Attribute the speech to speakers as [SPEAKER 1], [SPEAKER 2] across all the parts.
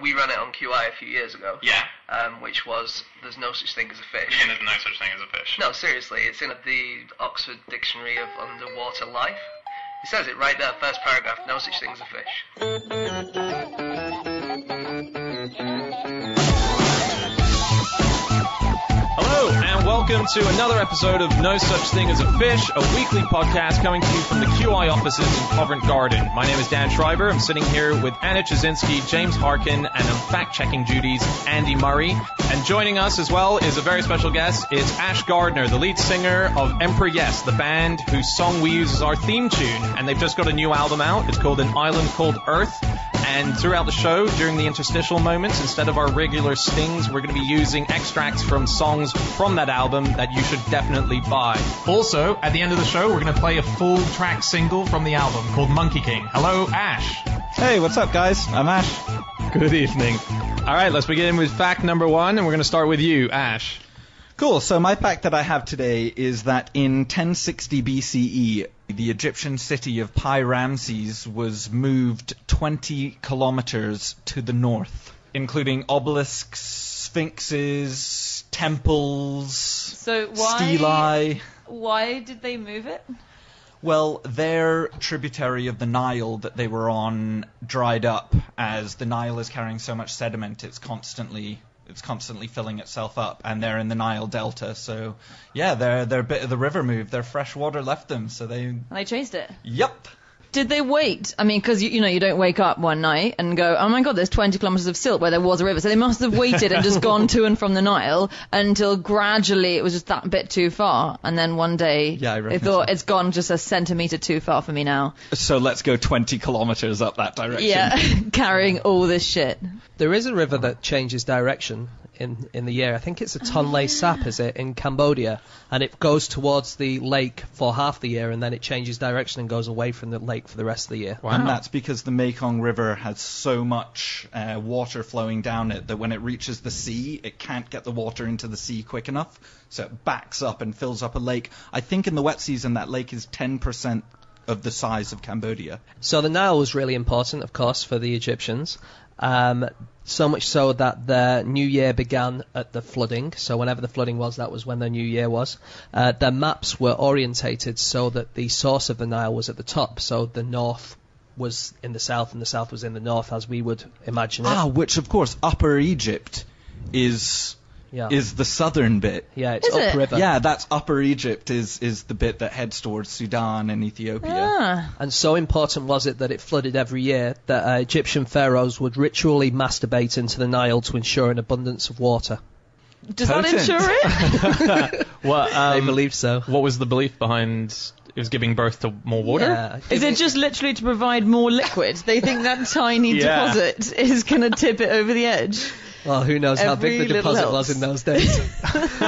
[SPEAKER 1] We ran it on QI a few years ago.
[SPEAKER 2] Yeah.
[SPEAKER 1] Um, which was there's no such thing as a fish.
[SPEAKER 2] And there's no such thing as a fish.
[SPEAKER 1] No, seriously, it's in the Oxford Dictionary of Underwater Life. It says it right there, first paragraph. No such thing as a fish.
[SPEAKER 3] Hello, and welcome to another episode of No Such Thing as a Fish, a weekly podcast coming to you from the QI offices in Covent Garden. My name is Dan Schreiber. I'm sitting here with Anna Ptaszynski, James Harkin, and on fact-checking duties, Andy Murray. And joining us as well is a very special guest. It's Ash Gardner, the lead singer of Emperor Yes, the band whose song we use as our theme tune. And they've just got a new album out. It's called An Island Called Earth. And throughout the show, during the interstitial moments, instead of our regular stings, we're going to be using extracts from songs from that album that you should definitely buy. Also, at the end of the show, we're going to play a full track single from the album called Monkey King. Hello, Ash.
[SPEAKER 4] Hey, what's up, guys? I'm Ash.
[SPEAKER 3] Good evening. All right, let's begin with fact number one, and we're going to start with you, Ash.
[SPEAKER 4] Cool. So my fact that I have today is that in 1060 BCE, the Egyptian city of Pi Ramses was moved 20 kilometers to the north, including obelisks, sphinxes, temples,
[SPEAKER 5] So why
[SPEAKER 4] stelae.
[SPEAKER 5] why did they move it?
[SPEAKER 4] Well, their tributary of the Nile that they were on dried up as the Nile is carrying so much sediment, it's constantly it's constantly filling itself up, and they're in the Nile Delta. So, yeah, their their bit of the river moved. Their fresh water left them. So they,
[SPEAKER 5] And they chased it.
[SPEAKER 4] yep.
[SPEAKER 5] Did they wait? I mean, because you, you know you don't wake up one night and go, oh my god, there's 20 kilometers of silt where there was a river. So they must have waited and just gone to and from the Nile until gradually it was just that bit too far, and then one day
[SPEAKER 4] Yeah,
[SPEAKER 5] they thought
[SPEAKER 4] so.
[SPEAKER 5] it's gone just a centimeter too far for me now.
[SPEAKER 4] So let's go 20 kilometers up that direction.
[SPEAKER 5] Yeah, carrying all this shit.
[SPEAKER 6] There is a river that changes direction in, in the year. I think it's a Tonle Sap, is it, in Cambodia? And it goes towards the lake for half the year and then it changes direction and goes away from the lake for the rest of the year. Wow.
[SPEAKER 4] And that's because the Mekong River has so much uh, water flowing down it that when it reaches the sea, it can't get the water into the sea quick enough. So it backs up and fills up a lake. I think in the wet season, that lake is 10% of the size of Cambodia.
[SPEAKER 6] So the Nile was really important, of course, for the Egyptians. Um, so much so that their new year began at the flooding. So whenever the flooding was, that was when their new year was. Uh, their maps were orientated so that the source of the Nile was at the top. So the north was in the south and the south was in the north, as we would imagine it.
[SPEAKER 4] Ah, which of course, Upper Egypt is
[SPEAKER 6] yeah.
[SPEAKER 4] is the southern bit.
[SPEAKER 6] yeah, it's
[SPEAKER 5] Is it?
[SPEAKER 6] upriver.
[SPEAKER 4] Yeah, that's Upper Egypt is is the bit that heads towards Sudan and Ethiopia.
[SPEAKER 5] Ah,
[SPEAKER 6] And so important was it that it flooded every year that uh, Egyptian pharaohs would ritually masturbate into the Nile to ensure an abundance of water.
[SPEAKER 5] does that ensure it?
[SPEAKER 3] What,
[SPEAKER 6] they
[SPEAKER 3] um,
[SPEAKER 6] believe so.
[SPEAKER 3] what was the belief behind it was giving birth to more water?
[SPEAKER 6] Yeah.
[SPEAKER 5] Is it just literally to provide more liquid? They think that tiny
[SPEAKER 3] Yeah.
[SPEAKER 5] deposit is going to tip it over the edge.
[SPEAKER 6] Well, who knows how big the
[SPEAKER 5] little
[SPEAKER 6] deposit was in those days.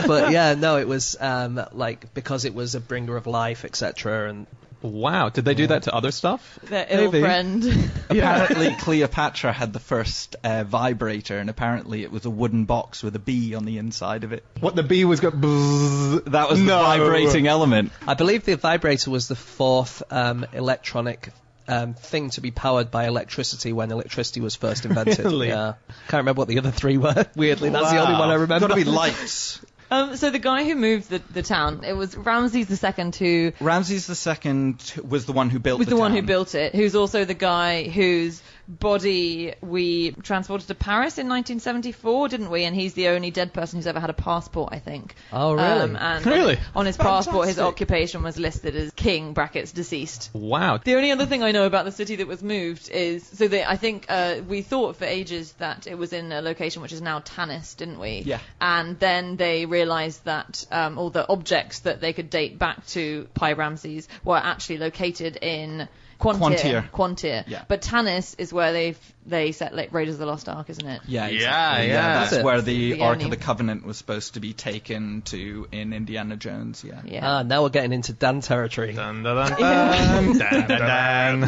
[SPEAKER 6] but yeah, no, it was um, like because it was a bringer of life, etc. And
[SPEAKER 3] Wow, did they do that to other stuff?
[SPEAKER 5] Their ill
[SPEAKER 4] Maybe.
[SPEAKER 5] friend.
[SPEAKER 4] Apparently, Cleopatra had the first uh, vibrator, and apparently it was a wooden box with a bee on the inside of it.
[SPEAKER 3] What the bee was going?
[SPEAKER 4] That was the
[SPEAKER 3] No.
[SPEAKER 4] vibrating element.
[SPEAKER 6] I believe the vibrator was the fourth um, electronic. Um, thing to be powered by electricity when electricity was first invented.
[SPEAKER 3] Really?
[SPEAKER 6] Yeah, can't remember what the other three were. Weirdly, that's the only one I remember.
[SPEAKER 4] Got to be lights.
[SPEAKER 5] Um, so the guy who moved the, the town, it was Ramses II who
[SPEAKER 4] Ramses II was the one who built
[SPEAKER 5] was the, one who built it, who's also the guy whose body we transported to Paris in 1974, didn't we? And he's the only dead person who's ever had a passport, I think.
[SPEAKER 6] Oh, really?
[SPEAKER 5] Um, and
[SPEAKER 3] Really?
[SPEAKER 5] On his passport, his occupation was listed as king brackets deceased.
[SPEAKER 3] Wow.
[SPEAKER 5] The only other thing I know about the city that was moved is so they, I think uh, we thought for ages that it was in a location which is now Tanis, didn't we?
[SPEAKER 4] Yeah.
[SPEAKER 5] And then they realised that um, all the objects that they could date back to Pi Ramses were actually located in Qantir.
[SPEAKER 4] Qantir.
[SPEAKER 5] Qantir.
[SPEAKER 4] Yeah.
[SPEAKER 5] But Tanis is where they've they set like Raiders of the Lost Ark, isn't it?
[SPEAKER 4] Yeah,
[SPEAKER 3] Yeah,
[SPEAKER 4] exactly.
[SPEAKER 3] yeah.
[SPEAKER 4] That's
[SPEAKER 6] it?
[SPEAKER 4] where the,
[SPEAKER 5] The
[SPEAKER 4] Ark
[SPEAKER 5] only-
[SPEAKER 4] of the Covenant was supposed to be taken to in Indiana Jones. Yeah.
[SPEAKER 5] Yeah.
[SPEAKER 6] Ah, now we're getting into Dan territory.
[SPEAKER 3] Dun, dun, dun, dun, dun, dun,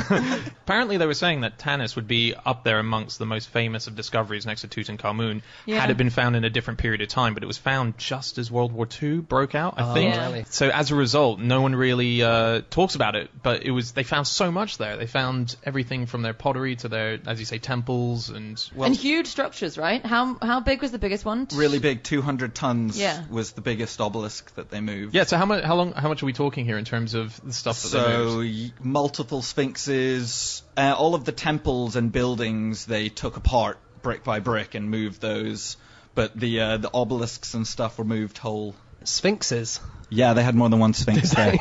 [SPEAKER 3] dun. Apparently, they were saying that Tanis would be up there amongst the most famous of discoveries next to Tutankhamun
[SPEAKER 5] Yeah.
[SPEAKER 3] had it been found in a different period of time, but it was found just as World War II broke out, I
[SPEAKER 6] Oh,
[SPEAKER 3] think.
[SPEAKER 5] Yeah.
[SPEAKER 6] really?
[SPEAKER 3] So as a result, no one really uh, talks about it, but it was they found so much there. They found everything from their pottery to their, as you say, temples and well,
[SPEAKER 5] and huge structures, right? How how big was the biggest one?
[SPEAKER 4] Really big, 200 tons
[SPEAKER 5] Yeah.
[SPEAKER 4] was the biggest obelisk that they moved.
[SPEAKER 3] yeah. So how much how long how much are we talking here in terms of the stuff that they moved?
[SPEAKER 4] y- multiple sphinxes, uh, all of the temples and buildings they took apart brick by brick and moved those, but the uh, the obelisks and stuff were moved whole.
[SPEAKER 6] Sphinxes.
[SPEAKER 4] Yeah, they had more than one sphinx there.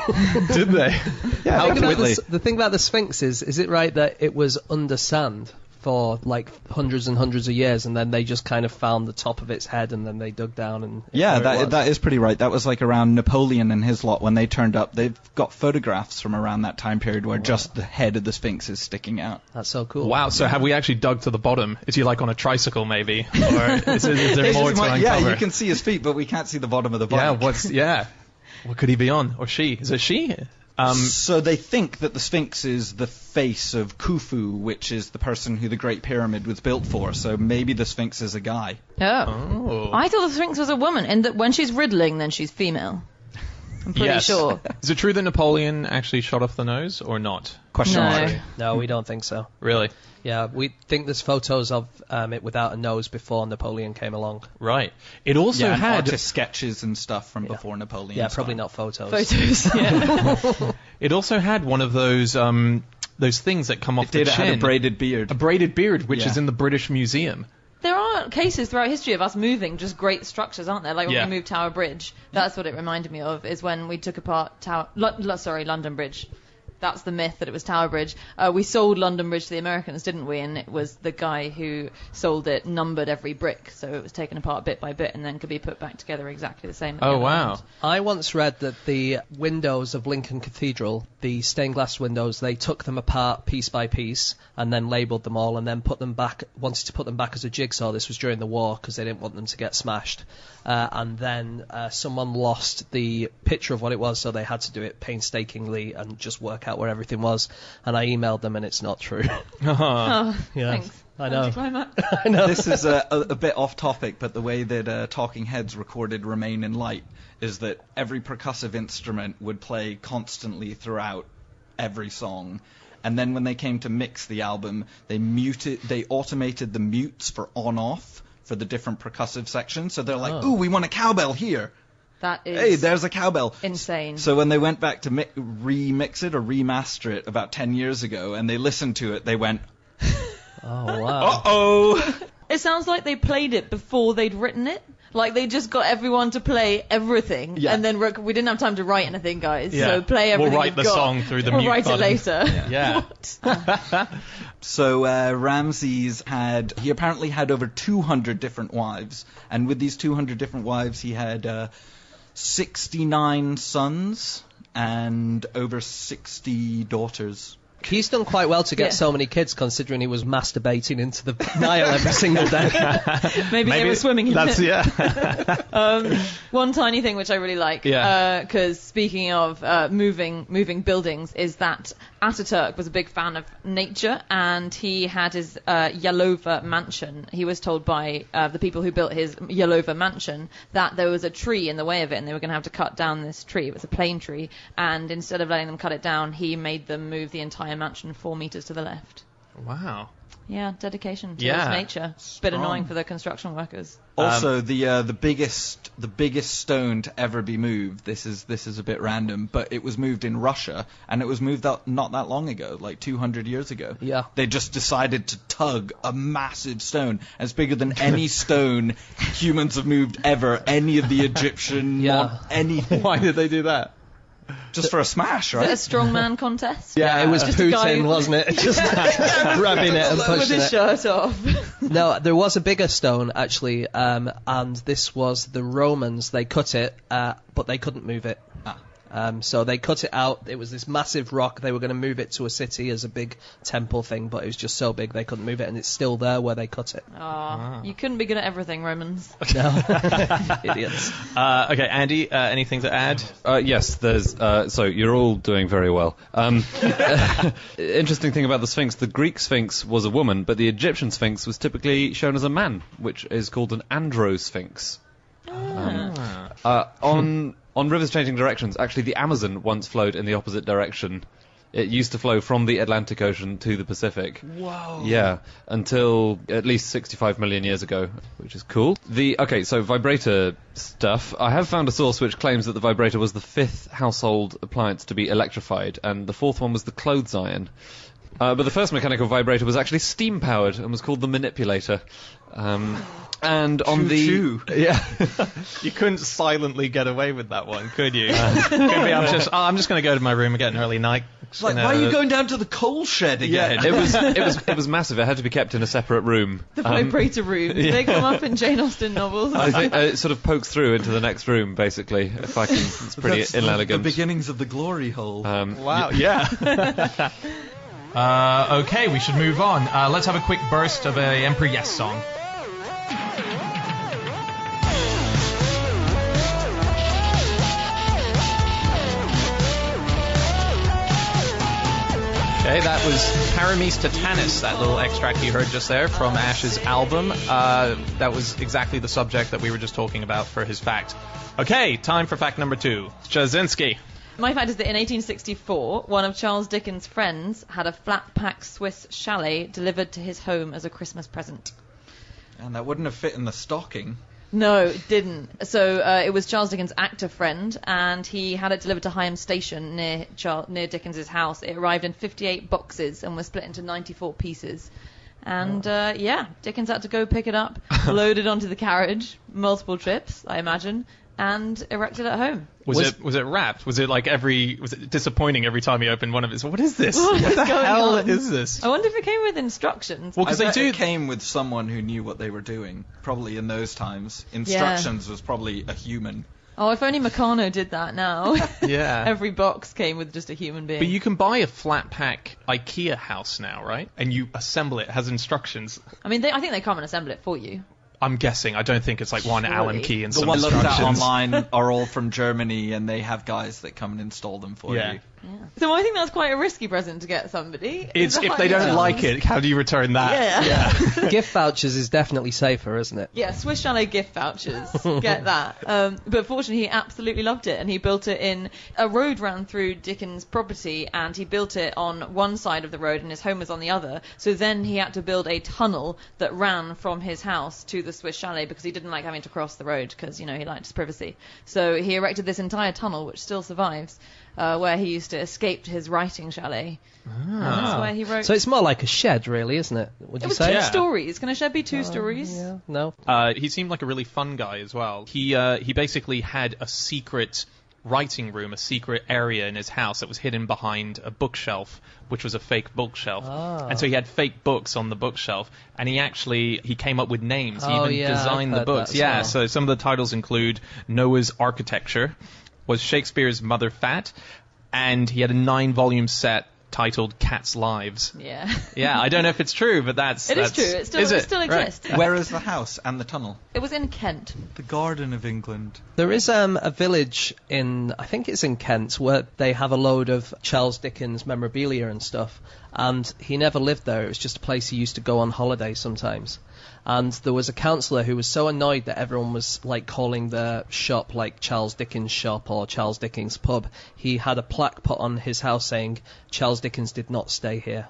[SPEAKER 3] Did they?
[SPEAKER 4] yeah,
[SPEAKER 6] The thing, the, the thing about the Sphinx is, is it right that it was under sand for like hundreds and hundreds of years, and then they just kind of found the top of its head, and then they dug down and
[SPEAKER 4] Yeah, that that is pretty right. That was like around Napoleon and his lot when they turned up. They've got photographs from around that time period where just the head of the Sphinx is sticking out.
[SPEAKER 6] That's so cool.
[SPEAKER 3] Wow. So have we actually dug to the bottom? Is he like on a tricycle maybe, or is, is there more to
[SPEAKER 4] like-
[SPEAKER 3] uncover?
[SPEAKER 4] yeah, you can see his feet, but we can't see the bottom of the bike.
[SPEAKER 3] Yeah. What's yeah? What could he be on or she? Is it she? Um,
[SPEAKER 4] so they think that the Sphinx is the face of Khufu, which is the person who the Great Pyramid was built for. So maybe the Sphinx is a guy.
[SPEAKER 5] Oh.
[SPEAKER 3] oh.
[SPEAKER 5] I thought the Sphinx was a woman, and that when she's riddling, then she's female. I'm pretty
[SPEAKER 3] yes.
[SPEAKER 5] sure.
[SPEAKER 3] Is it true that Napoleon actually shot off the nose or not?
[SPEAKER 4] Question
[SPEAKER 5] No.
[SPEAKER 4] mark.
[SPEAKER 6] No, we don't think so.
[SPEAKER 3] Really?
[SPEAKER 6] Yeah, we think there's photos of um, it without a nose before Napoleon came along.
[SPEAKER 3] Right. It also
[SPEAKER 4] yeah,
[SPEAKER 3] had
[SPEAKER 4] artist sketches and stuff from
[SPEAKER 6] Yeah.
[SPEAKER 4] before Napoleon.
[SPEAKER 6] Yeah, probably not photos.
[SPEAKER 5] Photos. Yeah.
[SPEAKER 3] it also had one of those um those things that come off
[SPEAKER 4] It did.
[SPEAKER 3] the
[SPEAKER 4] It
[SPEAKER 3] chin.
[SPEAKER 4] had a braided beard.
[SPEAKER 3] A braided beard, which
[SPEAKER 4] Yeah.
[SPEAKER 3] is in the British Museum.
[SPEAKER 5] Cases throughout history of us moving just great structures, aren't there? Like when
[SPEAKER 3] Yeah.
[SPEAKER 5] we moved Tower Bridge. That's what it reminded me of. Is when we took apart Tower. Lo- sorry, London Bridge. That's the myth that it was Tower Bridge. Uh, we sold London Bridge to the Americans, didn't we? And it was the guy who sold it numbered every brick, so it was taken apart bit by bit and then could be put back together exactly the same. at the
[SPEAKER 3] Oh wow.
[SPEAKER 5] end.
[SPEAKER 6] I once read that the windows of Lincoln Cathedral, the stained glass windows, they took them apart piece by piece and then labelled them all and then put them back, wanted to put them back as a jigsaw. This was during the war because they didn't want them to get smashed. Uh, and then uh, someone lost the picture of what it was, so they had to do it painstakingly and just work out where everything was. And I emailed them and it's not true.
[SPEAKER 5] Oh,
[SPEAKER 6] Yeah,
[SPEAKER 5] thanks.
[SPEAKER 6] I know. I know.
[SPEAKER 4] this is a, a, a bit off topic, but the way that uh, Talking Heads recorded Remain in Light is that every percussive instrument would play constantly throughout every song. And then when they came to mix the album, they muted, they automated the mutes for on off for the different percussive sections. So they're like,
[SPEAKER 6] Oh.
[SPEAKER 4] "Ooh, we want a cowbell here.
[SPEAKER 5] That is
[SPEAKER 4] Hey, there's a cowbell."
[SPEAKER 5] insane.
[SPEAKER 4] So when they went back to mi- remix it or remaster it about 10 years ago and they listened to it, they went,
[SPEAKER 6] oh, wow.
[SPEAKER 4] Uh "oh,
[SPEAKER 5] It sounds like they played it before they'd written it. Like they just got everyone to play everything,
[SPEAKER 4] Yeah.
[SPEAKER 5] and then rec- we didn't have time to write anything, guys.
[SPEAKER 3] Yeah.
[SPEAKER 5] So play everything.
[SPEAKER 3] We'll
[SPEAKER 5] everything.
[SPEAKER 3] write
[SPEAKER 5] you've
[SPEAKER 3] the
[SPEAKER 5] got.
[SPEAKER 3] song through the
[SPEAKER 5] We'll
[SPEAKER 3] mute
[SPEAKER 5] write
[SPEAKER 3] button.
[SPEAKER 5] it later.
[SPEAKER 3] Yeah.
[SPEAKER 5] What?
[SPEAKER 4] So uh, Ramses had he apparently had over 200 different wives, and with these 200 different wives, he had uh, 69 sons and over 60 daughters.
[SPEAKER 6] He's done quite well to get
[SPEAKER 5] Yeah.
[SPEAKER 6] so many kids, considering he was masturbating into the Nile every single day.
[SPEAKER 5] Maybe, they were swimming in
[SPEAKER 3] That's
[SPEAKER 5] it.
[SPEAKER 3] yeah.
[SPEAKER 5] Um, one tiny thing which I really like,
[SPEAKER 3] Yeah.
[SPEAKER 5] because speaking of uh, moving moving buildings, is that Ataturk was a big fan of nature, and he had his uh, Yalova mansion. He was told by uh, the people who built his Yalova mansion that there was a tree in the way of it, and they were going to have to cut down this tree. It was a plane tree, and instead of letting them cut it down, he made them move the entire mansion four meters to the left.
[SPEAKER 3] wow.
[SPEAKER 5] Yeah, dedication to
[SPEAKER 3] Yeah.
[SPEAKER 5] nature. Bit annoying for the construction workers.
[SPEAKER 4] Also, the uh, the biggest the biggest stone to ever be moved. This is this is a bit random, but it was moved in Russia, and it was moved out not that long ago, like 200 years ago.
[SPEAKER 6] Yeah.
[SPEAKER 4] They just decided to tug a massive stone, as bigger than any stone humans have moved ever. Any of the Egyptian,
[SPEAKER 6] Yeah.
[SPEAKER 4] mon- anything,
[SPEAKER 3] Why did they do that?
[SPEAKER 4] Just for a smash,
[SPEAKER 5] Is it a
[SPEAKER 4] right?
[SPEAKER 5] strongman contest?
[SPEAKER 6] Yeah, it was
[SPEAKER 5] Just a guy
[SPEAKER 6] Putin,
[SPEAKER 5] who-
[SPEAKER 6] wasn't it? Just grabbing it and
[SPEAKER 5] With
[SPEAKER 6] pushing
[SPEAKER 5] his
[SPEAKER 6] it.
[SPEAKER 5] shirt off.
[SPEAKER 6] No, there was a bigger stone actually, um, and this was the Romans. They cut it, uh, but they couldn't move it.
[SPEAKER 4] Ah.
[SPEAKER 6] Um, so they cut it out. It was this massive rock. They were going to move it to a city as a big temple thing, but it was just so big they couldn't move it, and it's still there where they cut it.
[SPEAKER 5] Aw, you couldn't be good at everything, Romans.
[SPEAKER 6] No, idiots.
[SPEAKER 3] Uh, okay, Andy, uh, anything to add?
[SPEAKER 2] Uh, yes, there's. Uh, so you're all doing very well. Um, interesting thing about the Sphinx: the Greek Sphinx was a woman, but the Egyptian Sphinx was typically shown as a man, which is called an androsphinx. Um, uh, on on rivers changing directions, actually, the Amazon once flowed in the opposite direction It used to flow from the Atlantic Ocean to the Pacific. Whoa. Yeah, until at least 65 million years ago, which is cool. The okay, so vibrator stuff. I have found a source which claims that the vibrator was the fifth household appliance to be electrified, and the fourth one was the clothes iron. Uh, but the first mechanical vibrator was actually steam powered and was called the manipulator. Um, and on the
[SPEAKER 4] Choo-choo.
[SPEAKER 2] yeah,
[SPEAKER 3] You couldn't silently get away with that one, could you? Could be, I'm just, oh, I'm just going to go to my room and get an early night.
[SPEAKER 4] It's like,
[SPEAKER 3] you
[SPEAKER 4] why are you going down to the coal shed again?
[SPEAKER 2] Yeah, it was it was it was massive. It had to be kept in a separate room.
[SPEAKER 5] The
[SPEAKER 2] Um,
[SPEAKER 5] vibrator room. They come up in Jane Austen novels.
[SPEAKER 2] I think uh, it sort of pokes through into the next room, basically. If I can, it's pretty
[SPEAKER 4] That's the-
[SPEAKER 2] inelegant.
[SPEAKER 4] The beginnings of the glory hole.
[SPEAKER 2] um,
[SPEAKER 3] Wow, yeah. uh, okay, we should move on. Uh, let's have a quick burst of a Emperor Yes song. Okay, that was Paramis Titanus, that little extract you heard just there from Ash's album. Uh, that was exactly the subject that we were just talking about for his fact. Okay, time for fact number two. Ptaszynski.
[SPEAKER 5] My fact is that in 1864, one of Charles Dickens' friends had a flat pack Swiss chalet delivered to his home as a Christmas present.
[SPEAKER 4] and that wouldn't have fit in the stocking.
[SPEAKER 5] No, it didn't. So uh, it was Charles Dickens' actor friend, and he had it delivered to Higham Station near Char- near Dickens' house. It arrived in 58 boxes and was split into 94 pieces. And uh, yeah, Dickens had to go pick it up, load it onto the carriage, multiple trips, I imagine, and erected at home.
[SPEAKER 3] Was,
[SPEAKER 6] Was-
[SPEAKER 3] it was it wrapped? Was it like every was it disappointing every time you opened one of his? What is this?
[SPEAKER 5] What
[SPEAKER 3] what
[SPEAKER 5] is
[SPEAKER 3] the
[SPEAKER 5] going
[SPEAKER 3] hell
[SPEAKER 5] on?
[SPEAKER 3] is this?
[SPEAKER 5] I wonder if it came with instructions.
[SPEAKER 3] Well, because they
[SPEAKER 4] bet
[SPEAKER 3] do.
[SPEAKER 4] it came with someone who knew what they were doing. Probably in those times, instructions was probably a human.
[SPEAKER 5] Oh, if only Meccano did that now.
[SPEAKER 3] Yeah.
[SPEAKER 5] Every box came with just a human being.
[SPEAKER 3] But you can buy a flat pack IKEA house now, right? And you assemble it. it has instructions.
[SPEAKER 5] I mean, they, I think they come and assemble it for you.
[SPEAKER 3] I'm guessing. I don't think it's like one
[SPEAKER 5] Surely.
[SPEAKER 3] Allen key and
[SPEAKER 4] The
[SPEAKER 3] some
[SPEAKER 4] ones looked at
[SPEAKER 3] instructions.
[SPEAKER 4] online are all from Germany, and they have guys that come and install them for
[SPEAKER 3] Yeah.
[SPEAKER 4] you.
[SPEAKER 5] So I think that's quite a risky present to get somebody.
[SPEAKER 3] It's if they don't like it, how do you return that?
[SPEAKER 5] Yeah.
[SPEAKER 6] Gift vouchers is definitely safer, isn't it?
[SPEAKER 5] Yeah, Swiss Chalet gift vouchers. Get that. Um, but fortunately, he absolutely loved it, and he built it in a road ran through Dickens' property, and he built it on one side of the road, and his home was on the other. So then he had to build a tunnel that ran from his house to the Swiss Chalet because he didn't like having to cross the road because you know he liked his privacy. So he erected this entire tunnel, which still survives, uh, where he used to escape to his writing chalet. And that's where he wrote.
[SPEAKER 6] So it's more like a shed, really, isn't it? Would
[SPEAKER 5] it
[SPEAKER 6] you
[SPEAKER 5] was
[SPEAKER 6] say?
[SPEAKER 5] two
[SPEAKER 3] Yeah.
[SPEAKER 5] stories. Can a shed be two stories?
[SPEAKER 6] Yeah. No.
[SPEAKER 3] Uh, he seemed like a really fun guy as well. He uh, he basically had a secret writing room, a secret area in his house that was hidden behind a bookshelf, which was a fake bookshelf.
[SPEAKER 6] Ah.
[SPEAKER 3] And so he had fake books on the bookshelf, and he actually he came up with names. He
[SPEAKER 6] Oh,
[SPEAKER 3] even
[SPEAKER 6] yeah, I've
[SPEAKER 3] designed the
[SPEAKER 6] heard
[SPEAKER 3] books.
[SPEAKER 6] as
[SPEAKER 3] Yeah.
[SPEAKER 6] well.
[SPEAKER 3] So some of the titles include Noah's Architecture, was Shakespeare's Mother Fat, and he had a nine-volume set titled Cats' Lives.
[SPEAKER 5] Yeah.
[SPEAKER 3] Yeah, I don't know if it's true, but that's
[SPEAKER 5] It is
[SPEAKER 3] that's-
[SPEAKER 5] true. It still,
[SPEAKER 3] is
[SPEAKER 5] it
[SPEAKER 3] it?
[SPEAKER 5] still
[SPEAKER 3] Right.
[SPEAKER 5] exists.
[SPEAKER 4] Where is the house and the tunnel?
[SPEAKER 5] It was in Kent.
[SPEAKER 4] The Garden of England.
[SPEAKER 6] There is um, a village in, I think it's in Kent, where they have a load of Charles Dickens memorabilia and stuff. And he never lived there. It was just a place he used to go on holiday sometimes. And there was a councillor who was so annoyed that everyone was like calling the shop like Charles Dickens shop or Charles Dickens pub. He had a plaque put on his house saying Charles Dickens did not stay here.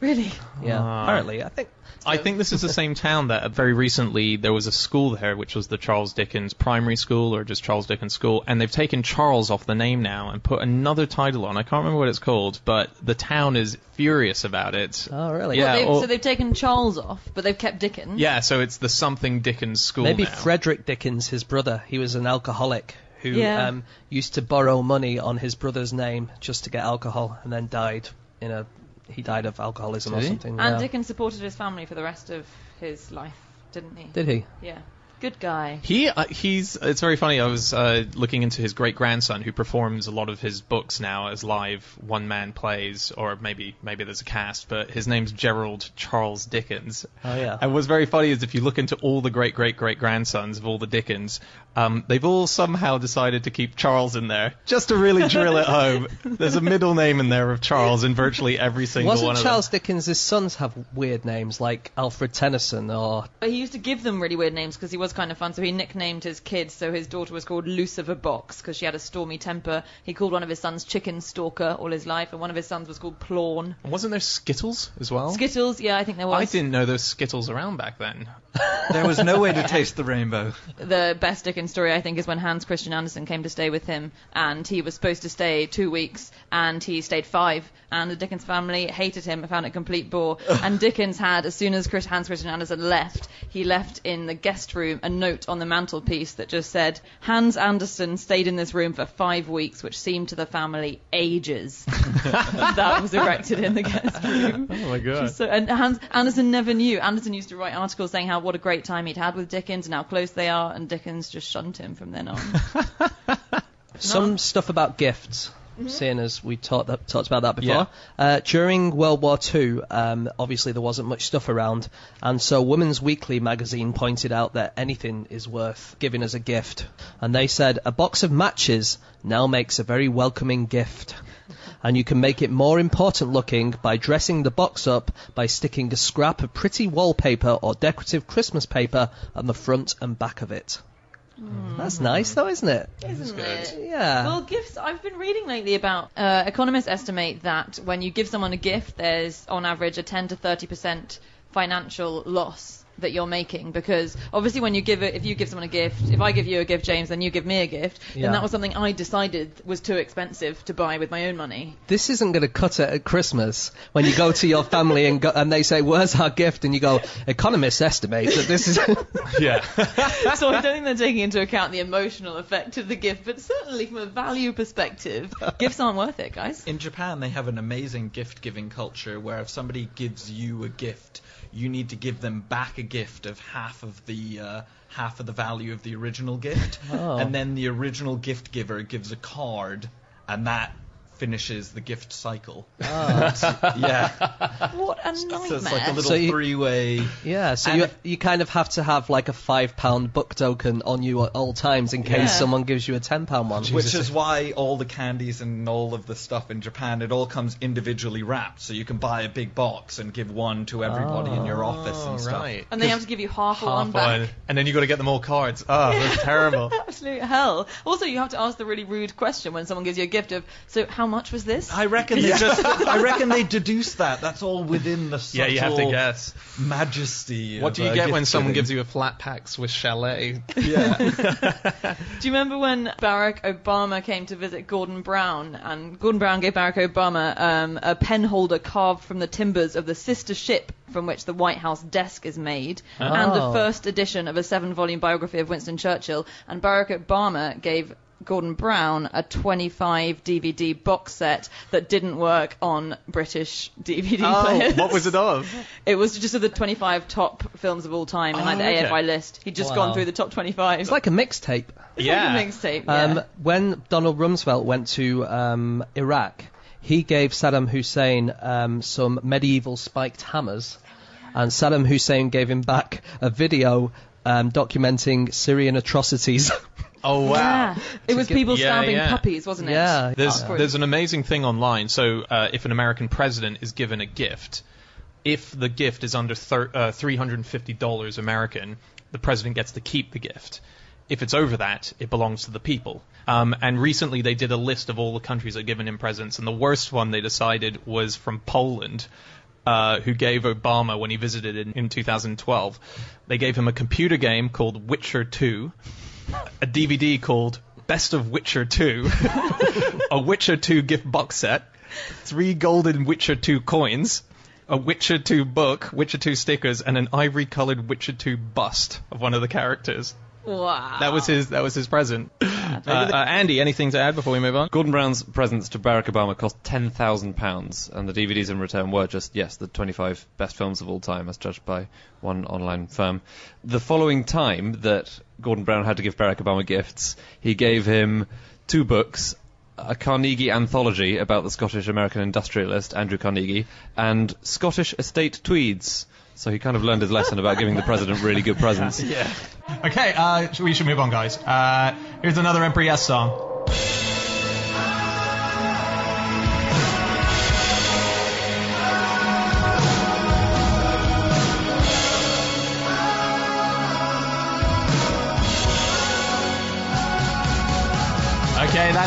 [SPEAKER 5] Really?
[SPEAKER 6] Yeah,
[SPEAKER 3] Ah.
[SPEAKER 6] apparently. I think
[SPEAKER 3] I think this is the same town that very recently there was a school there, which was the Charles Dickens Primary School or just Charles Dickens School, and they've taken Charles off the name now and put another title on. I can't remember what it's called, but the town is furious about it.
[SPEAKER 6] Oh, really?
[SPEAKER 3] Yeah.
[SPEAKER 5] They've-
[SPEAKER 3] or-
[SPEAKER 5] so they've taken Charles off, but they've kept Dickens.
[SPEAKER 3] Yeah, so it's the something Dickens School
[SPEAKER 6] Maybe
[SPEAKER 3] now.
[SPEAKER 6] Frederick Dickens, his brother, he was an alcoholic who
[SPEAKER 5] Yeah.
[SPEAKER 6] um, used to borrow money on his brother's name just to get alcohol, and then died in a he died of alcoholism or
[SPEAKER 3] he?
[SPEAKER 6] something.
[SPEAKER 5] And
[SPEAKER 6] yeah.
[SPEAKER 5] Dickens supported his family for the rest of his life, didn't he?
[SPEAKER 6] Did he?
[SPEAKER 5] Yeah. Good guy.
[SPEAKER 3] He uh, he's it's very funny. I was uh, looking into his great grandson who performs a lot of his books now as live one man plays, or maybe maybe there's a cast. But his name's Gerald Charles Dickens.
[SPEAKER 6] Oh yeah.
[SPEAKER 3] And what's very funny is if you look into all the great great great grandsons of all the Dickens, um, they've all somehow decided to keep Charles in there just to really drill it home. There's a middle name in there of Charles in virtually every single one
[SPEAKER 6] Wasn't
[SPEAKER 3] of
[SPEAKER 6] Charles
[SPEAKER 3] them.
[SPEAKER 6] Dickens' sons have weird names like Alfred Tennyson or
[SPEAKER 5] But he used to give them really weird names because he wasn't was kind of fun. So he nicknamed his kids. So his daughter was called Lucifer Box because she had a stormy temper. He called one of his sons Chicken Stalker all his life, and one of his sons was called Plorn.
[SPEAKER 3] And Wasn't there Skittles as well?
[SPEAKER 5] Skittles, yeah, I think there was.
[SPEAKER 3] I didn't know there was Skittles around back then.
[SPEAKER 4] There was no way to taste the rainbow.
[SPEAKER 5] the best Dickens story, I think, is when Hans Christian Andersen came to stay with him, and he was supposed to stay two weeks, and he stayed five, and the Dickens family hated him, and found it a complete bore, and Dickens had, as soon as Chris, Hans Christian Andersen left, he left in the guest room a note on the mantelpiece that just said, Hans Andersen stayed in this room for five weeks, which seemed to the family ages. that was erected in the guest room.
[SPEAKER 3] Oh my god.
[SPEAKER 5] So, and Hans, Andersen never knew. Andersen used to write articles saying how what a great time he'd had with Dickens and how close they are, and Dickens just shunned him from then on.
[SPEAKER 6] Some stuff about gifts. Seeing as we talked that, talked about that before,
[SPEAKER 3] Yeah.
[SPEAKER 6] uh, during World War II, um, obviously there wasn't much stuff around, and so Women's Weekly magazine pointed out that anything is worth giving as a gift, and they said a box of matches now makes a very welcoming gift, and you can make it more important looking by dressing the box up by sticking a scrap of pretty wallpaper or decorative Christmas paper on the front and back of it. That's nice, though, isn't it?
[SPEAKER 5] Isn't it?
[SPEAKER 6] Yeah.
[SPEAKER 5] Well, gifts. I've been reading lately about uh, economists estimate that when you give someone a gift, there's on average a 10 to 30 percent financial loss that you're making because obviously when you give it, if you give someone a gift, if I give you a gift, James, then you give me a gift,
[SPEAKER 6] Yeah.
[SPEAKER 5] then that was something I decided was too expensive to buy with my own money.
[SPEAKER 6] this isn't going to cut it at Christmas when you go to your family and go, and they say, "Where's our gift?" and you go, "Economists estimate that this is."
[SPEAKER 3] yeah.
[SPEAKER 5] so I don't think they're taking into account the emotional effect of the gift, but certainly from a value perspective, gifts aren't worth it, guys.
[SPEAKER 4] In Japan, they have an amazing gift giving culture where if somebody gives you a gift, you need to give them back a gift of half of the uh, half of the value of the original gift,
[SPEAKER 6] Oh.
[SPEAKER 4] and then the original gift giver gives a card, and that finishes the gift cycle. Ah. yeah,
[SPEAKER 5] What a nightmare.
[SPEAKER 4] so it's like a little
[SPEAKER 6] So you-
[SPEAKER 4] three-way.
[SPEAKER 6] yeah, so you
[SPEAKER 4] if-
[SPEAKER 6] you kind of have to have like a five pound book token on you at all times in case
[SPEAKER 5] Yeah.
[SPEAKER 6] someone gives you a ten pound one.
[SPEAKER 4] Which is why all the candies and all of the stuff in Japan, it all comes individually wrapped. So you can buy a big box and give one to everybody in your ah, office
[SPEAKER 3] Oh,
[SPEAKER 4] and stuff.
[SPEAKER 3] right.
[SPEAKER 5] and they have to give you half, or one back.
[SPEAKER 3] one, and then you've got to get them all cards. Oh, that's terrible.
[SPEAKER 5] Absolute hell. Also, you have to ask the really rude question when someone gives you a gift of, so how much was this?
[SPEAKER 4] I reckon they just. I reckon they deduce that. That's all within the
[SPEAKER 3] Yeah,
[SPEAKER 4] subtle
[SPEAKER 3] you have to guess.
[SPEAKER 4] majesty.
[SPEAKER 3] What
[SPEAKER 4] of,
[SPEAKER 3] do you
[SPEAKER 4] uh,
[SPEAKER 3] get
[SPEAKER 4] gift
[SPEAKER 3] when someone
[SPEAKER 4] giving.
[SPEAKER 3] gives you a flat pack Swiss chalet?
[SPEAKER 4] Yeah.
[SPEAKER 5] Do you remember when Barack Obama came to visit Gordon Brown, and Gordon Brown gave Barack Obama um, a pen holder carved from the timbers of the sister ship from which the White House desk is made, and the
[SPEAKER 6] Oh.
[SPEAKER 5] first edition of a seven-volume biography of Winston Churchill. And Barack Obama gave Gordon Brown a 25 DVD box set that didn't work on British DVD
[SPEAKER 3] oh,
[SPEAKER 5] players.
[SPEAKER 3] what was it of?
[SPEAKER 5] It was just of the 25 top films of all time in like the
[SPEAKER 3] Oh, okay.
[SPEAKER 5] AFI list. He'd just
[SPEAKER 6] Wow.
[SPEAKER 5] gone through the top 25.
[SPEAKER 6] It's like a mixtape.
[SPEAKER 3] Yeah.
[SPEAKER 5] like a mixtape.
[SPEAKER 6] Um, when Donald Rumsfeld went to um, Iraq, he gave Saddam Hussein um, some medieval spiked hammers, and Saddam Hussein gave him back a video um, documenting Syrian atrocities.
[SPEAKER 3] Oh wow.
[SPEAKER 5] Yeah. It was people
[SPEAKER 3] Yeah,
[SPEAKER 5] stabbing
[SPEAKER 3] yeah.
[SPEAKER 5] puppies, wasn't it?
[SPEAKER 6] Yeah.
[SPEAKER 3] There's
[SPEAKER 5] Oh.
[SPEAKER 3] there's an amazing thing online. So uh, if an American president is given a gift, if the gift is under thir- uh, three hundred and fifty dollars American, the president gets to keep the gift. If it's over that, it belongs to the people. Um, and recently they did a list of all the countries that are given him presents, and the worst one they decided was from Poland. Uh, who gave Obama when he visited in, in 2012? They gave him a computer game called Witcher 2, a DVD called Best of Witcher 2, a Witcher 2 gift box set, three golden Witcher 2 coins, a Witcher 2 book, Witcher 2 stickers, and an ivory colored Witcher 2 bust of one of the characters.
[SPEAKER 5] Wow.
[SPEAKER 3] That was his. That was his present. Uh, uh, Andy, anything to add before we move on?
[SPEAKER 2] Gordon Brown's presents to Barack Obama cost ten thousand pounds, and the DVDs in return were just yes, the twenty-five best films of all time, as judged by one online firm. The following time that Gordon Brown had to give Barack Obama gifts, he gave him two books. A Carnegie anthology about the Scottish American industrialist Andrew Carnegie and Scottish estate tweeds. So he kind of learned his lesson about giving the president really good presents.
[SPEAKER 3] Yeah. Okay. Uh, we should move on, guys. Uh, here's another Yes song.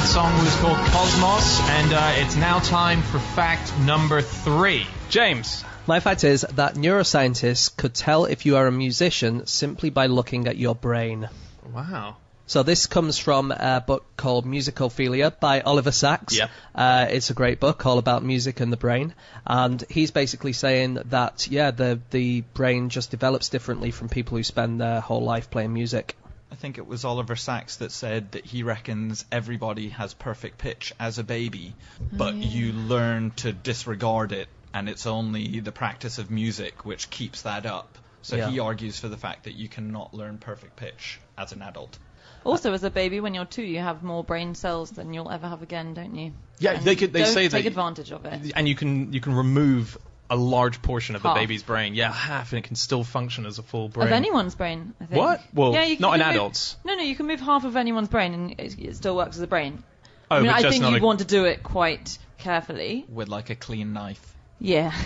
[SPEAKER 3] That song was called Cosmos, and uh, it's now time for fact number three. James.
[SPEAKER 6] My fact is that neuroscientists could tell if you are a musician simply by looking at your brain.
[SPEAKER 3] Wow.
[SPEAKER 6] So this comes from a book called Musicophilia by Oliver Sacks.
[SPEAKER 3] Yep.
[SPEAKER 6] Uh, it's a great book all about music and the brain, and he's basically saying that yeah, the the brain just develops differently from people who spend their whole life playing music.
[SPEAKER 4] I think it was Oliver Sacks that said that he reckons everybody has perfect pitch as a baby, but mm. you learn to disregard it, and it's only the practice of music which keeps that up. So
[SPEAKER 6] Yeah.
[SPEAKER 4] he argues for the fact that you cannot learn perfect pitch as an adult.
[SPEAKER 5] Also, as a baby, when you're two, you have more brain cells than you'll ever have again, don't you?
[SPEAKER 3] Yeah,
[SPEAKER 5] And
[SPEAKER 3] they could- they
[SPEAKER 5] don't
[SPEAKER 3] say
[SPEAKER 5] take
[SPEAKER 3] that-
[SPEAKER 5] advantage of it.
[SPEAKER 3] And you can you can remove a large portion of the baby's brain. Yeah, half, and it can still function as a full brain.
[SPEAKER 5] Of anyone's brain, I think.
[SPEAKER 3] What? Well,
[SPEAKER 5] yeah, you can,
[SPEAKER 3] not
[SPEAKER 5] you
[SPEAKER 3] in
[SPEAKER 5] move-
[SPEAKER 3] adults.
[SPEAKER 5] No, no, you can move half of anyone's brain and it, it still works as a brain.
[SPEAKER 3] Oh,
[SPEAKER 5] I mean,
[SPEAKER 3] but
[SPEAKER 5] I
[SPEAKER 3] just
[SPEAKER 5] think
[SPEAKER 3] not
[SPEAKER 5] you'd
[SPEAKER 3] a-
[SPEAKER 5] want to do it quite carefully.
[SPEAKER 4] With like a clean knife.
[SPEAKER 5] Yeah.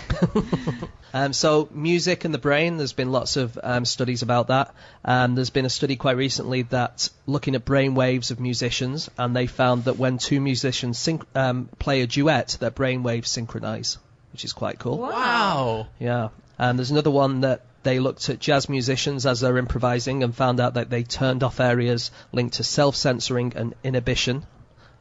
[SPEAKER 6] Um, so music and the brain, there's been lots of um, studies about that. Um, there's been a study quite recently that looking at brain waves of musicians, and they found that when two musicians synch- um, play a duet, their brain waves synchronize, which is quite cool.
[SPEAKER 3] Wow.
[SPEAKER 6] Yeah. And there's another one that they looked at jazz musicians as they're improvising and found out that they turned off areas linked to self-censoring and inhibition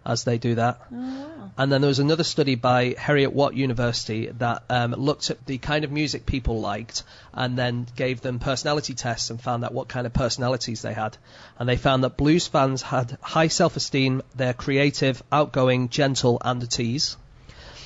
[SPEAKER 6] as they do that. Oh, wow. And then there was another study by Heriot Watt University that um, looked at the kind of music people liked and then gave them personality tests and found out what kind of personalities they had. And they found that blues fans had high self-esteem, they're creative, outgoing, gentle, and at ease.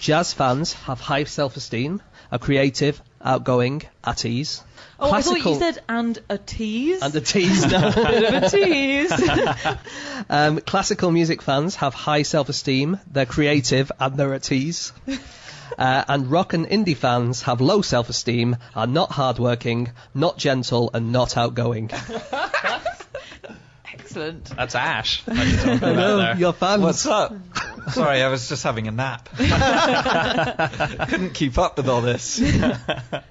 [SPEAKER 6] Jazz fans have high self-esteem, are creative, outgoing, at ease.
[SPEAKER 5] Oh, I thought you said and a tease.
[SPEAKER 6] and at ease. No.
[SPEAKER 5] Bit of a tease.
[SPEAKER 6] Um, classical music fans have high self-esteem, they're creative, and they're at ease. Uh, and rock and indie fans have low self-esteem, are not hardworking, not gentle, and not outgoing.
[SPEAKER 5] Excellent.
[SPEAKER 3] That's Ash. that you're talking about there.
[SPEAKER 6] your fans.
[SPEAKER 4] What's up? Sorry, I was just having a nap. Couldn't keep up with all this.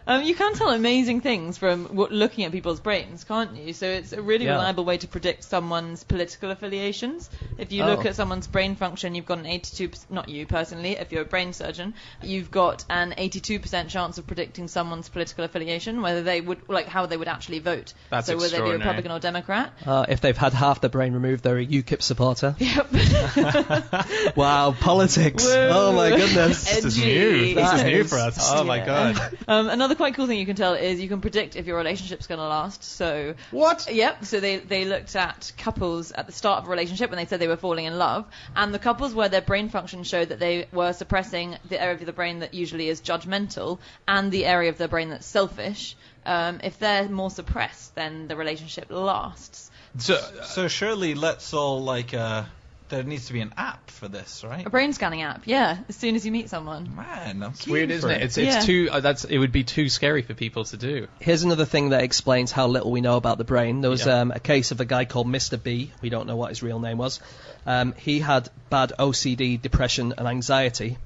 [SPEAKER 5] Um, you can tell amazing things from w- looking at people's brains, can't you? So it's a really
[SPEAKER 6] Yeah.
[SPEAKER 5] reliable way to predict someone's political affiliations. If you
[SPEAKER 6] Oh.
[SPEAKER 5] look at someone's brain function, you've got an 82, not you personally, if you're a brain surgeon, you've got an 82% chance of predicting someone's political affiliation, whether they would, like how they would actually vote.
[SPEAKER 3] That's
[SPEAKER 5] so whether they be
[SPEAKER 3] extraordinary.
[SPEAKER 5] Republican or Democrat.
[SPEAKER 6] Uh, if they've had half their brain removed, they're a UKIP supporter.
[SPEAKER 5] Yep.
[SPEAKER 6] Wow, politics. Oh my goodness.
[SPEAKER 3] This is new. This is new for us. Oh my god.
[SPEAKER 5] Um, another quite cool thing you can tell is you can predict if your relationship's going to last. So
[SPEAKER 3] What?
[SPEAKER 5] Yep. So they they looked at couples at the start of a relationship when they said they were falling in love, and the couples where their brain function showed that they were suppressing the area of the brain that usually is judgmental and the area of their brain that's selfish. Um, if they're more suppressed, then the relationship lasts.
[SPEAKER 3] So,
[SPEAKER 4] So surely let's all like uh there needs to be an app for this, right?
[SPEAKER 5] A brain scanning app, yeah. As soon as you meet someone.
[SPEAKER 4] Man, I'm
[SPEAKER 3] it's weird, isn't it? It's it's
[SPEAKER 5] Yeah.
[SPEAKER 3] too. Uh, that's it would be too scary for people to do.
[SPEAKER 6] Here's another thing that explains how little we know about the brain. There was
[SPEAKER 3] Yeah.
[SPEAKER 6] um, a case of a guy called Mr. B. We don't know what his real name was. Um, he had bad OCD, depression, and anxiety.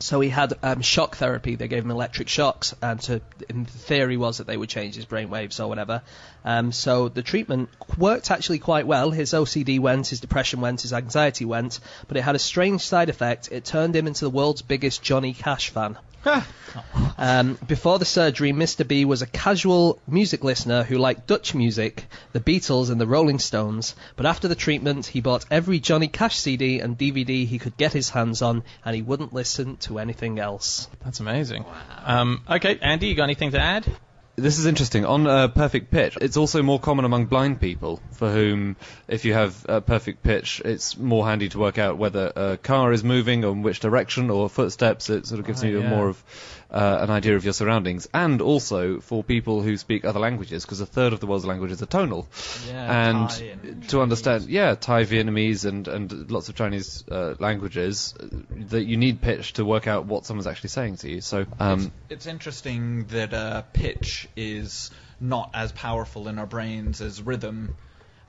[SPEAKER 6] So he had um, shock therapy. They gave him electric shocks, and to, in theory was that they would change his brain waves or whatever. Um, so the treatment worked actually quite well. His OCD went, his depression went, his anxiety went, but it had a strange side effect. It turned him into the world's biggest Johnny Cash fan. Um, before the surgery, Mr. B was a casual music listener who liked Dutch music, the Beatles and the Rolling Stones. But after the treatment, he bought every Johnny Cash CD and DVD he could get his hands on, and he wouldn't listen to anything else.
[SPEAKER 3] That's amazing. Um, okay, Andy, you got anything to add?
[SPEAKER 2] This is interesting. On uh, perfect pitch, it's also more common among blind people, for whom, if you have uh, perfect pitch, it's more handy to work out whether a car is moving or in which direction, or footsteps. It sort of gives
[SPEAKER 3] Right,
[SPEAKER 2] you
[SPEAKER 3] yeah.
[SPEAKER 2] more of uh, an idea of your surroundings. And also for people who speak other languages, because a third of the world's languages are tonal.
[SPEAKER 4] Yeah,
[SPEAKER 2] and
[SPEAKER 4] Thai and
[SPEAKER 2] to understand, yeah, Thai, Vietnamese, and and lots of Chinese uh, languages, uh, that you need pitch to work out what someone's actually saying to you. So, um,
[SPEAKER 4] It's interesting that uh, pitch is not as powerful in our brains as rhythm,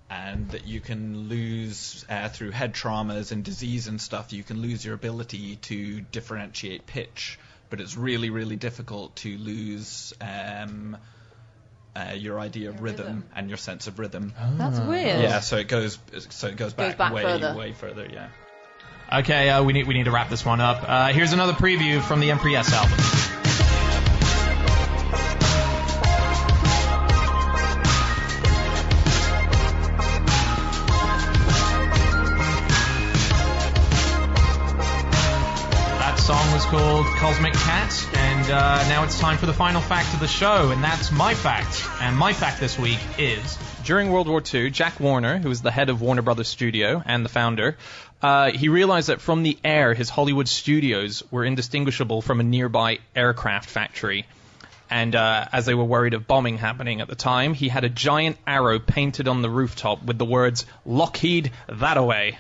[SPEAKER 4] and that you can lose uh, through head traumas and disease and stuff. You can lose your ability to differentiate pitch, but it's really, really difficult to lose um, uh, your idea of rhythm, and your sense of rhythm.
[SPEAKER 5] That's weird.
[SPEAKER 4] Yeah, so it goes so it goes back,
[SPEAKER 5] back
[SPEAKER 4] way
[SPEAKER 5] further.
[SPEAKER 4] way further. Yeah.
[SPEAKER 3] Okay, uh, we need we need to wrap this one up. Uh, here's another preview from the Emperor Yes album. Called Cosmic Cat, and uh, now it's time for the final fact of the show, and that's my fact. And my fact this week is during World War II, Jack Warner, who was the head of Warner Brothers Studio and the founder, uh, he realized that from the air, his Hollywood studios were indistinguishable from a nearby aircraft factory. And uh, as they were worried of bombing happening at the time, he had a giant arrow painted on the rooftop with the words "Lockheed that away."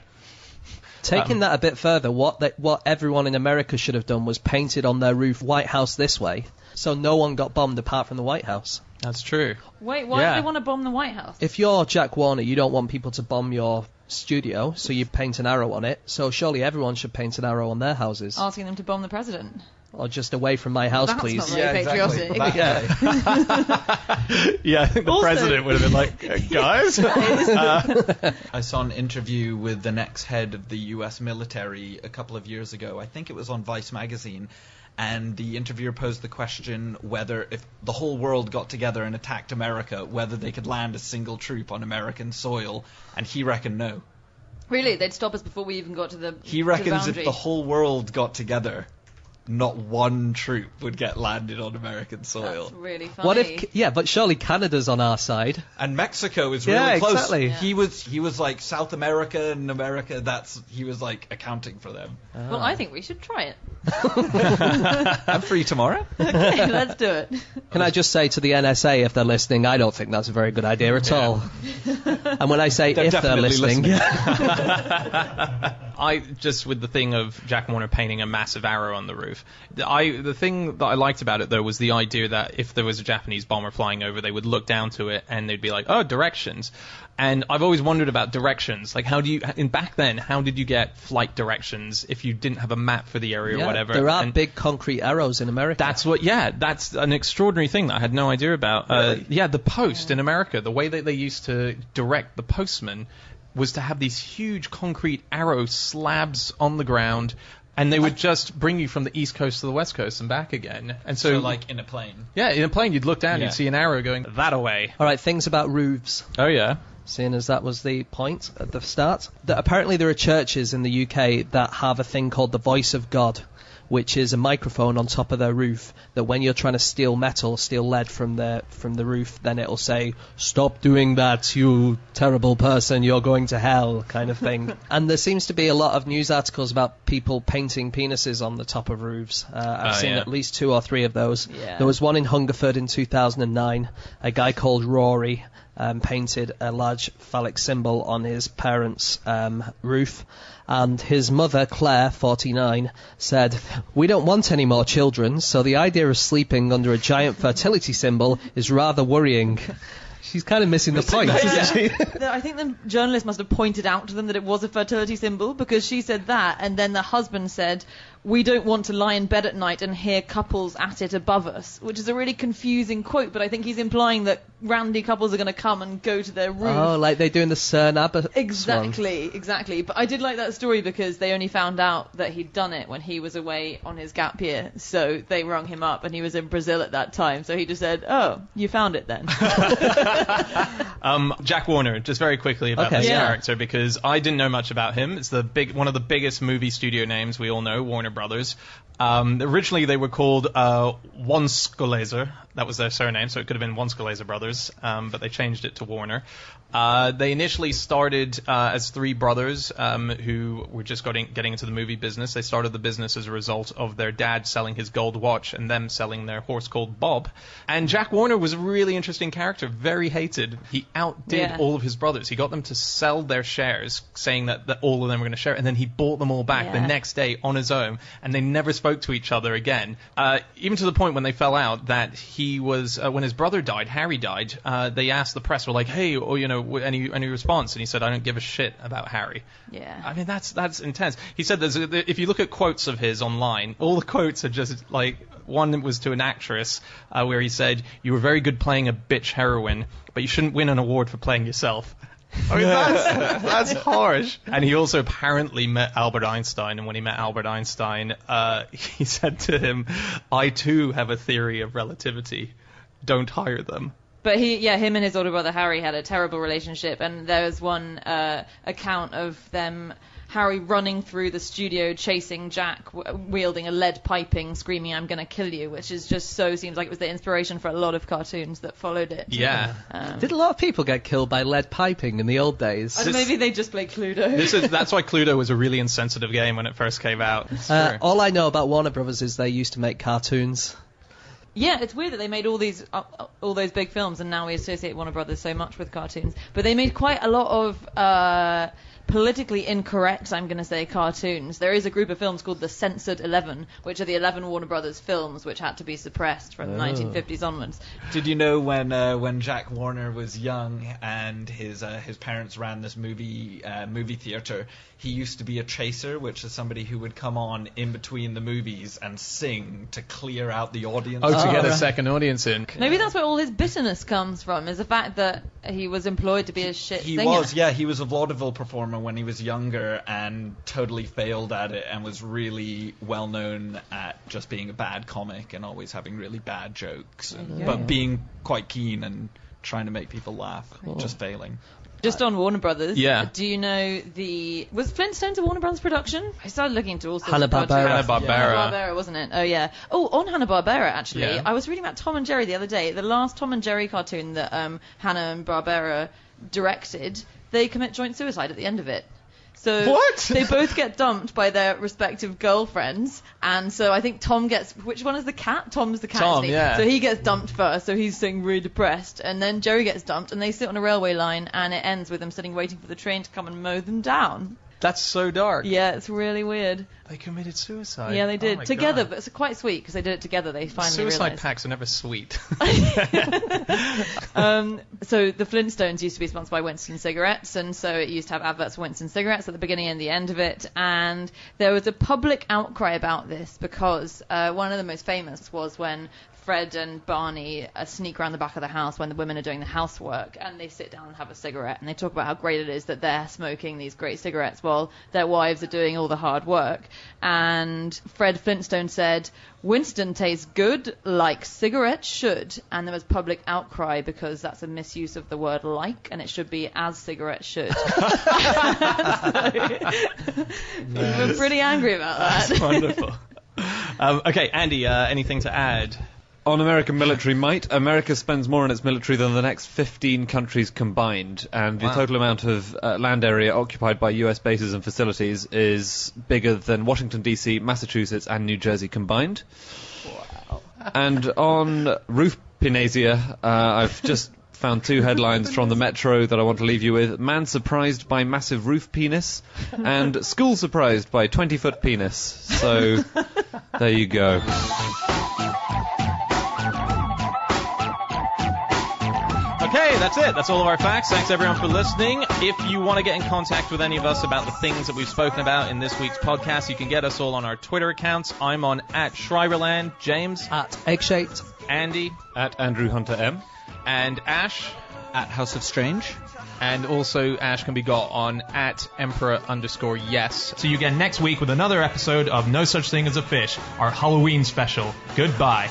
[SPEAKER 6] Taking um, that a bit further, what they, what everyone in America should have done was painted on their roof "White House this way," so no one got bombed apart from the White House.
[SPEAKER 3] That's true.
[SPEAKER 5] Wait, why
[SPEAKER 3] Yeah.
[SPEAKER 5] do they want to bomb the White House?
[SPEAKER 6] If you're Jack Warner, you don't want people to bomb your studio, so you paint an arrow on it. So surely everyone should paint an arrow on their houses,
[SPEAKER 5] Asking them to bomb the president.
[SPEAKER 6] Or just away from my house,
[SPEAKER 5] That's
[SPEAKER 6] please.
[SPEAKER 5] not very patriotic.
[SPEAKER 4] That guy.
[SPEAKER 3] Yeah, I think the
[SPEAKER 5] Also-
[SPEAKER 3] president would have been like, "Uh, "Guys,
[SPEAKER 4] I saw an interview with the next head of the U.S. military a couple of years ago. I think it was on Vice magazine, and the interviewer posed the question whether, if the whole world got together and attacked America, whether they could land a single troop on American soil, and he reckoned no.
[SPEAKER 5] Really, they'd stop us before we even got to the.
[SPEAKER 4] He
[SPEAKER 5] to the
[SPEAKER 4] reckons if the whole world got together, not one troop would get landed on American soil.
[SPEAKER 5] That's really funny.
[SPEAKER 6] What if? Yeah, but surely Canada's on our side.
[SPEAKER 4] And Mexico is
[SPEAKER 6] Yeah,
[SPEAKER 4] really close.
[SPEAKER 6] exactly. Yeah.
[SPEAKER 4] He was he was like South America and America. That's he was like accounting for them. Ah.
[SPEAKER 5] Well, I think we should try it.
[SPEAKER 4] I'm free tomorrow.
[SPEAKER 5] Okay, let's do it.
[SPEAKER 6] Can I just say to the NSA, if they're listening, I don't think that's a very good idea at all. and when I say
[SPEAKER 4] They're
[SPEAKER 6] if they're
[SPEAKER 4] definitely
[SPEAKER 6] listening,
[SPEAKER 4] listening.
[SPEAKER 3] I just with the thing of Jack Warner painting a massive arrow on the roof. the- I the thing that I liked about it though was the idea that if there was a Japanese bomber flying over, they would look down to it and they'd be like, "Oh, directions." And I've always wondered about directions. Like, how do you in back then? How did you get flight directions if you didn't have a map for the area
[SPEAKER 6] Yeah,
[SPEAKER 3] or whatever?
[SPEAKER 6] there are
[SPEAKER 3] And
[SPEAKER 6] big concrete arrows in America.
[SPEAKER 3] That's what. Yeah, that's an extraordinary thing that I had no idea about. Uh, yeah, the post in America, the way that they used to direct the postman was to have these huge concrete arrow slabs on the ground, and they would just bring you from the east coast to the west coast and back again. And so,
[SPEAKER 4] So like in a plane.
[SPEAKER 3] yeah, in a plane, you'd look down,
[SPEAKER 4] Yeah.
[SPEAKER 3] you'd see an arrow going that away.
[SPEAKER 6] All right, things about roofs.
[SPEAKER 3] Oh yeah.
[SPEAKER 6] seeing as that was the point at the start. That apparently there are churches in the UK that have a thing called the Voice of God, which is a microphone on top of their roof that when you're trying to steal metal, steal lead from the from the roof, then it'll say, "Stop doing that, you terrible person! You're going to hell," kind of thing. and there seems to be a lot of news articles about people painting penises on the top of roofs. Uh, I've
[SPEAKER 3] Oh,
[SPEAKER 6] seen
[SPEAKER 3] yeah.
[SPEAKER 6] at least two or three of those.
[SPEAKER 5] Yeah.
[SPEAKER 6] There was one in Hungerford in 2009. A guy called Rory um, painted a large phallic symbol on his parents' um, roof. And his mother, Claire, 49, said, We don't want any more children, so the idea of sleeping under a giant fertility symbol is rather worrying. She's kind of missing the point, isn't she?
[SPEAKER 5] I think the journalist must have pointed out to them that it was a fertility symbol because she said that, and then the husband said, "We don't want to lie in bed at night and hear couples at it above us," which is a really confusing quote. But I think he's implying that randy couples are going to come and go to their roof.
[SPEAKER 6] Oh, like they do in the Cerne Abbas song.
[SPEAKER 5] Exactly, exactly. But I did like that story because they only found out that he'd done it when he was away on his gap year. So they rung him up, and he was in Brazil at that time. So he just said, "Oh, you found it then."
[SPEAKER 3] Um, Jack Warner, just very quickly about
[SPEAKER 6] Okay.
[SPEAKER 3] this
[SPEAKER 5] Yeah.
[SPEAKER 3] character because I didn't know much about him. It's the big, one of the biggest movie studio names we all know, Warner Brothers. Um, originally, they were called uh, Wonskolaser. That was their surname, so it could have been Wonskolaser Brothers, um, but they changed it to Warner. Uh, they initially started uh, as three brothers um, who were just getting, getting into the movie business. They started the business as a result of their dad selling his gold watch and them selling their horse called Bob. And Jack Warner was a really interesting character, very hated. He outdid
[SPEAKER 5] Yeah.
[SPEAKER 3] all of his brothers. He got them to sell their shares, saying that, that all of them were going to share, it, and then he bought them all back the next day on his own, and they never spoke to each other again. Uh, even to the point when they fell out that he he was uh, when his brother died, Harry died. Uh, they asked the press, were like, "Hey, or you know, any any response?" And he said, "I don't give a shit about Harry."
[SPEAKER 5] Yeah.
[SPEAKER 3] I mean, that's that's intense. He said, "There's a, if you look at quotes of his online, all the quotes are just like one was to an actress uh, where he said, "You were very good playing a bitch heroine, but you shouldn't win an award for playing yourself." I mean, that's, that's harsh. And he also apparently met Albert Einstein, and when he met Albert Einstein, uh, he said to him, "I too have a theory of relativity. Don't hire them."
[SPEAKER 5] But he, yeah, him and his older brother Harry had a terrible relationship, and there was one uh, account of them, Harry running through the studio chasing Jack, wielding a lead piping, screaming, "I'm gonna kill you," which is just so seems like it was the inspiration for a lot of cartoons that followed it.
[SPEAKER 3] Yeah.
[SPEAKER 5] Um,
[SPEAKER 6] Did a lot of people get killed by lead piping in the old days?
[SPEAKER 5] and maybe they just played Cluedo.
[SPEAKER 3] This is that's why Cluedo was a really insensitive game when it first came out.
[SPEAKER 6] Uh, all I know about Warner Brothers is they used to make cartoons.
[SPEAKER 5] Yeah, it's weird that they made all these uh, uh, all those big films, and now we associate Warner Brothers so much with cartoons. But they made quite a lot of uh, politically incorrect, I'm going to say, cartoons. There is a group of films called the Censored Eleven, which are the eleven Warner Brothers films which had to be suppressed from the 1950s onwards.
[SPEAKER 4] Did you know when uh, when Jack Warner was young and his uh, his parents ran this movie uh, movie theater? He used to be a chaser, which is somebody who would come on in between the movies and sing to clear out the audience.
[SPEAKER 3] oh, to get a second audience in.
[SPEAKER 5] Maybe that's where all his bitterness comes from, is the fact that he was employed to be a shit
[SPEAKER 4] He
[SPEAKER 5] singer.
[SPEAKER 4] was, yeah, he was a vaudeville performer when he was younger and totally failed at it and was really well known at just being a bad comic and always having really bad jokes, and,
[SPEAKER 5] Yeah.
[SPEAKER 4] but being quite keen and trying to make people laugh, just failing.
[SPEAKER 5] Just on Warner Brothers.
[SPEAKER 3] Yeah.
[SPEAKER 5] Do you know the was Flintstones a Warner Brothers production? I started looking into all sorts
[SPEAKER 6] Hanna-Barbera.
[SPEAKER 5] of projects.
[SPEAKER 3] Hanna-Barbera.
[SPEAKER 5] Hanna-Barbera, wasn't it? Oh yeah. Oh, on Hanna Barbera actually.
[SPEAKER 3] Yeah.
[SPEAKER 5] I was reading about Tom and Jerry the other day. The last Tom and Jerry cartoon that um, Hanna and Barbera directed, they commit joint suicide at the end of it. So
[SPEAKER 3] What?
[SPEAKER 5] they both get dumped by their respective girlfriends, and so I think Tom gets which one is the cat? Tom's the cat.
[SPEAKER 3] Tom, yeah.
[SPEAKER 5] So he gets dumped first, so he's sitting really depressed, and then Jerry gets dumped, and they sit on a railway line, and it ends with them sitting waiting for the train to come and mow them down.
[SPEAKER 3] That's so dark.
[SPEAKER 5] Yeah, it's really weird.
[SPEAKER 3] They committed suicide.
[SPEAKER 5] yeah, they
[SPEAKER 3] Oh
[SPEAKER 5] did
[SPEAKER 3] my
[SPEAKER 5] together,
[SPEAKER 3] God.
[SPEAKER 5] but it's quite sweet because they did it together. They finally realized.
[SPEAKER 3] Suicide
[SPEAKER 5] realised.
[SPEAKER 3] packs are never sweet.
[SPEAKER 5] Um, so the Flintstones used to be sponsored by Winston cigarettes, and so it used to have adverts for Winston cigarettes at the beginning and the end of it. And there was a public outcry about this because uh, one of the most famous was when Fred and Barney uh, sneak around the back of the house when the women are doing the housework, and they sit down and have a cigarette, and they talk about how great it is that they're smoking these great cigarettes while their wives are doing all the hard work. And Fred Flintstone said, Winston tastes good like cigarettes should. And there was public outcry because that's a misuse of the word like, and it should be as cigarettes should. we were pretty angry about that.
[SPEAKER 3] That's wonderful. Um, okay, Andy, uh, anything to add?
[SPEAKER 2] On American military might, America spends more on its military than the next 15 countries combined, and the
[SPEAKER 3] Wow.
[SPEAKER 2] total amount of uh, land area occupied by US bases and facilities is bigger than Washington, D.C., Massachusetts, and New Jersey combined. Wow. And on roof pinasia, uh, I've just found two headlines from the Metro that I want to leave you with. Man surprised by massive roof penis, and school surprised by 20 foot penis. So, there you go.
[SPEAKER 3] That's it. That's all of our facts. Thanks everyone for listening. If you want to get in contact with any of us about the things that we've spoken about in this week's podcast, you can get us all on our Twitter accounts. I'm on at Schreiberland, James,
[SPEAKER 6] At egg shaped.
[SPEAKER 3] Andy,
[SPEAKER 2] At Andrew Hunter M.
[SPEAKER 3] and Ash.
[SPEAKER 4] At House of Strange.
[SPEAKER 3] And also, Ash can be got on at Emperor underscore yes. See you again next week with another episode of No Such Thing as a Fish, our Halloween special. Goodbye.